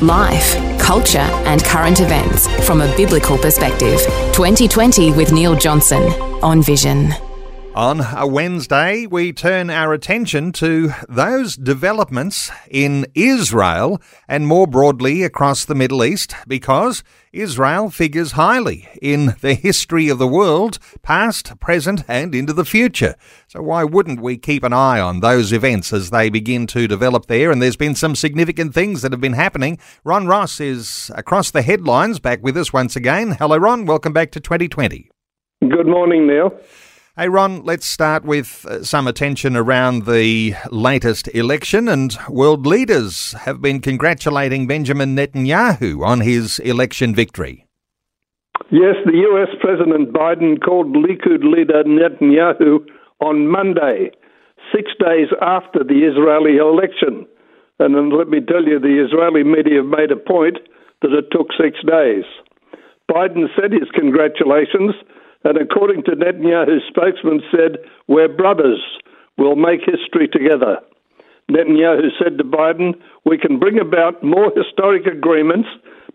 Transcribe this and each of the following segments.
Life, culture, and current events from a biblical perspective. 2020 with Neil Johnson on Vision. On a Wednesday, we turn our attention to those developments in Israel and more broadly across the Middle East because Israel figures highly in the history of the world, past, present, and into the future. So, why wouldn't we keep an eye on those events as they begin to develop there? And there's been some significant things that have been happening. Ron Ross is across the headlines, back with us once again. Hello, Ron. Welcome back to 2020. Good morning, Neil. Hey, Ron, let's start with uh, some attention around the latest election. And world leaders have been congratulating Benjamin Netanyahu on his election victory. Yes, the US President Biden called Likud leader Netanyahu on Monday, six days after the Israeli election. And let me tell you, the Israeli media made a point that it took six days. Biden said his congratulations and according to Netanyahu's spokesman, said, We're brothers. We'll make history together. Netanyahu said to Biden, We can bring about more historic agreements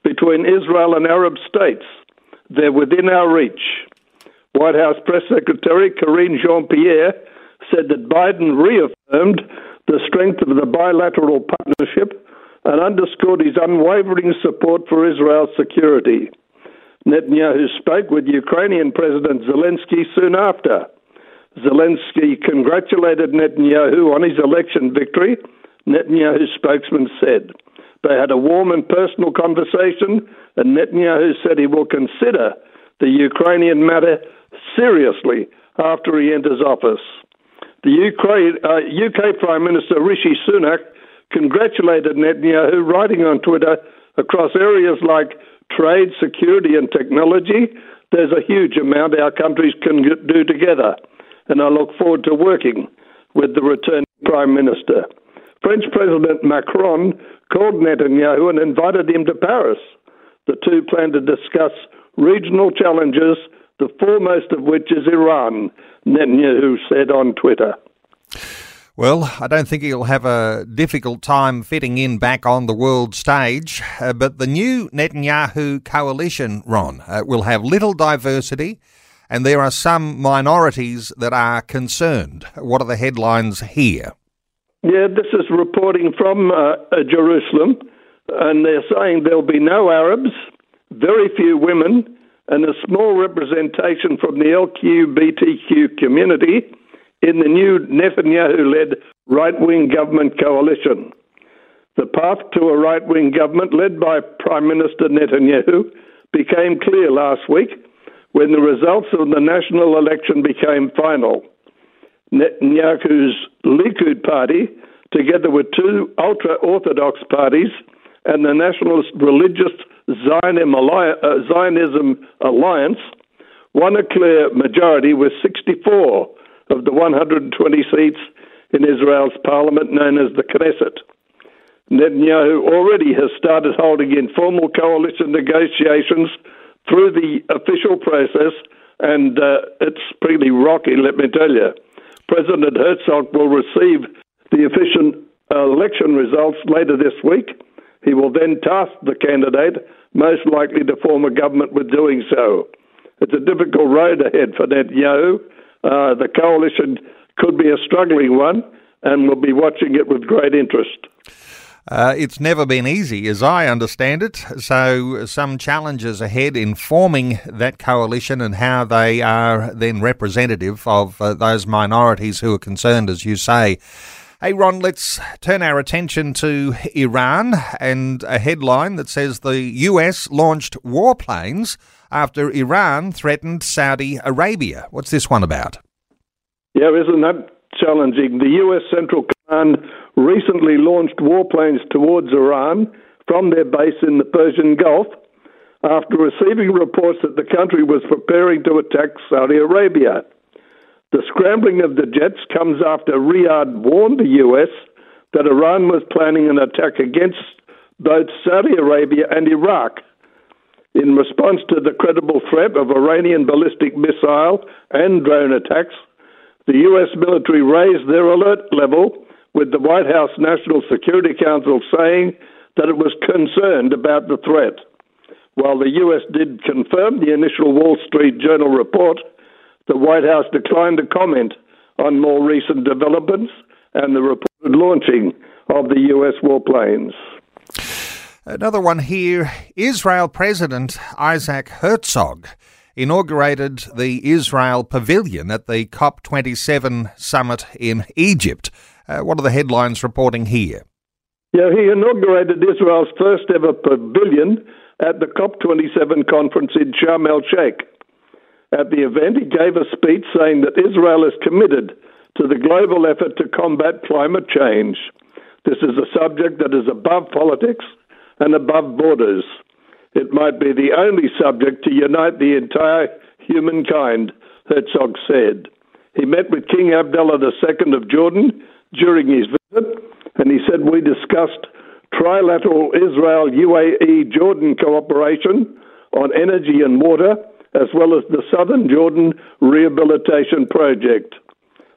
between Israel and Arab states. They're within our reach. White House Press Secretary Karine Jean Pierre said that Biden reaffirmed the strength of the bilateral partnership and underscored his unwavering support for Israel's security. Netanyahu spoke with Ukrainian President Zelensky soon after. Zelensky congratulated Netanyahu on his election victory, Netanyahu's spokesman said. They had a warm and personal conversation, and Netanyahu said he will consider the Ukrainian matter seriously after he enters office. The Ukraine, uh, UK Prime Minister Rishi Sunak congratulated Netanyahu, writing on Twitter across areas like trade, security, and technology, there's a huge amount our countries can do together. And I look forward to working with the returning Prime Minister. French President Macron called Netanyahu and invited him to Paris. The two plan to discuss regional challenges, the foremost of which is Iran, Netanyahu said on Twitter. Well, I don't think he'll have a difficult time fitting in back on the world stage, uh, but the new Netanyahu coalition, Ron, uh, will have little diversity, and there are some minorities that are concerned. What are the headlines here? Yeah, this is reporting from uh, uh Jerusalem, and they're saying there'll be no Arabs, very few women, and a small representation from the LGBTQ community in the new Netanyahu led right wing government coalition. The path to a right wing government led by Prime Minister Netanyahu became clear last week when the results of the national election became final. Netanyahu's Likud party, together with two ultra Orthodox parties and the Nationalist Religious uh, Zionism Alliance, won a clear majority with 64 of the 120 seats in Israel's parliament known as the Knesset. Netanyahu already has started holding informal coalition negotiations through the official process, and uh, it's pretty rocky, let me tell you. President Herzog will receive the official uh, election results later this week. He will then task the candidate, most likely to form a government, with doing so. It's a difficult road ahead for Netanyahu, uh, the coalition could be a struggling one, and we'll be watching it with great interest. Uh, it's never been easy, as I understand it. So, some challenges ahead in forming that coalition and how they are then representative of uh, those minorities who are concerned, as you say. Hey, Ron, let's turn our attention to Iran and a headline that says the US launched warplanes after Iran threatened Saudi Arabia. What's this one about? Yeah, isn't that challenging? The U.S. Central Command recently launched warplanes towards Iran from their base in the Persian Gulf after receiving reports that the country was preparing to attack Saudi Arabia. The scrambling of the jets comes after Riyadh warned the US that Iran was planning an attack against both Saudi Arabia and Iraq. In response to the credible threat of Iranian ballistic missile and drone attacks, the US military raised their alert level, with the White House National Security Council saying that it was concerned about the threat. While the US did confirm the initial Wall Street Journal report, the White House declined to comment on more recent developments and the reported launching of the US warplanes. Another one here Israel President Isaac Herzog inaugurated the Israel Pavilion at the COP27 summit in Egypt. Uh, what are the headlines reporting here? Yeah, he inaugurated Israel's first ever pavilion at the COP27 conference in Sharm el Sheikh. At the event, he gave a speech saying that Israel is committed to the global effort to combat climate change. This is a subject that is above politics and above borders. It might be the only subject to unite the entire humankind, Herzog said. He met with King Abdullah II of Jordan during his visit, and he said we discussed trilateral Israel UAE Jordan cooperation on energy and water, as well as the Southern Jordan Rehabilitation Project.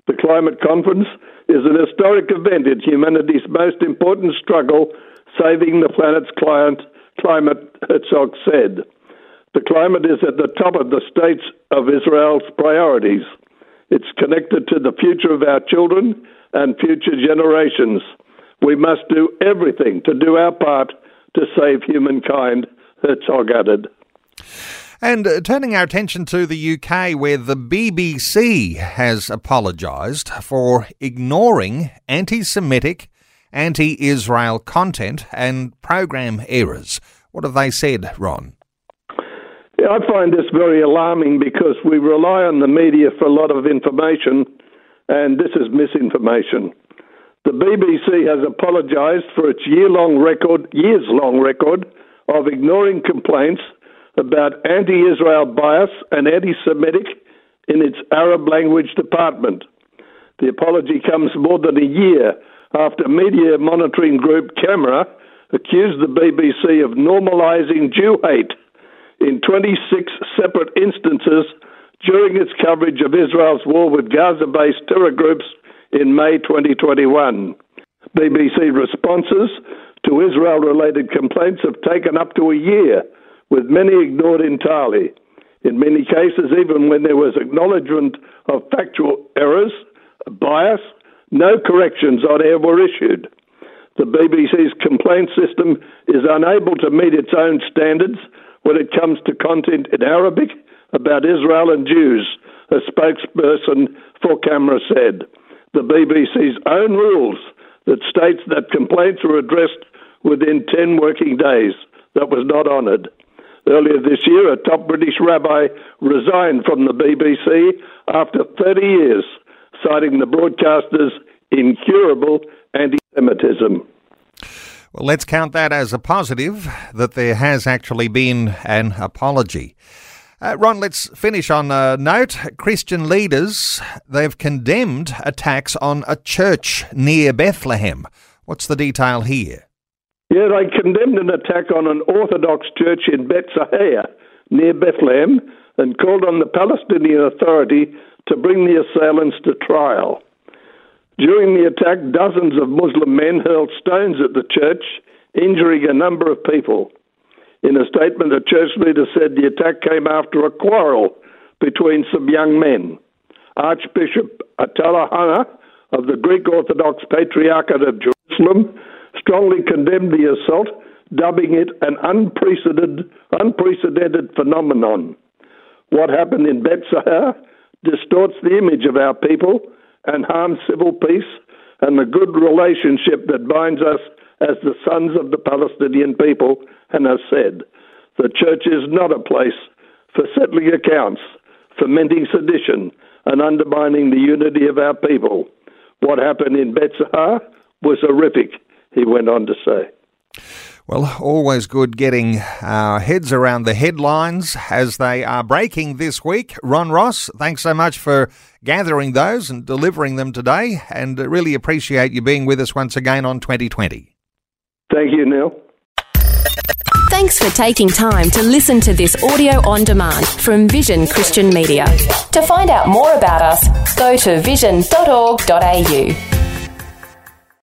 The climate conference is an historic event in humanity's most important struggle, saving the planet's client, climate, Herzog said. The climate is at the top of the states of Israel's priorities. It's connected to the future of our children and future generations. We must do everything to do our part to save humankind, Herzog added. And uh, turning our attention to the UK, where the BBC has apologised for ignoring anti Semitic, anti Israel content and program errors. What have they said, Ron? Yeah, I find this very alarming because we rely on the media for a lot of information, and this is misinformation. The BBC has apologised for its year-long record, years-long record of ignoring complaints about anti-Israel bias and anti-Semitic in its Arab language department. The apology comes more than a year after media monitoring group CAMERA accused the BBC of normalising Jew hate in 26 separate instances during its coverage of Israel's war with Gaza based terror groups in May 2021. BBC responses to Israel related complaints have taken up to a year, with many ignored entirely. In many cases, even when there was acknowledgement of factual errors, bias, no corrections on air were issued. The BBC's complaint system is unable to meet its own standards when it comes to content in Arabic about Israel and Jews, a spokesperson for CAMERA said the BBC's own rules that states that complaints are addressed within 10 working days. That was not honoured. Earlier this year, a top British rabbi resigned from the BBC after 30 years, citing the broadcaster's incurable anti Semitism. Well, let's count that as a positive that there has actually been an apology. Uh, Ron, let's finish on a note. Christian leaders, they've condemned attacks on a church near Bethlehem. What's the detail here? Yeah, they condemned an attack on an Orthodox church in Bethsaida near Bethlehem and called on the Palestinian Authority to bring the assailants to trial. During the attack, dozens of Muslim men hurled stones at the church, injuring a number of people. In a statement, the church leader said the attack came after a quarrel between some young men. Archbishop Atallah Hanna of the Greek Orthodox Patriarchate of Jerusalem strongly condemned the assault, dubbing it an unprecedented, unprecedented phenomenon. What happened in Bethsaida distorts the image of our people and harms civil peace and the good relationship that binds us as the sons of the Palestinian people and has said, the church is not a place for settling accounts, fomenting sedition, and undermining the unity of our people. What happened in Bethsaida was horrific, he went on to say. Well, always good getting our heads around the headlines as they are breaking this week. Ron Ross, thanks so much for gathering those and delivering them today, and really appreciate you being with us once again on 2020. Thank you, Neil. Thanks for taking time to listen to this audio on demand from Vision Christian Media. To find out more about us, go to vision.org.au.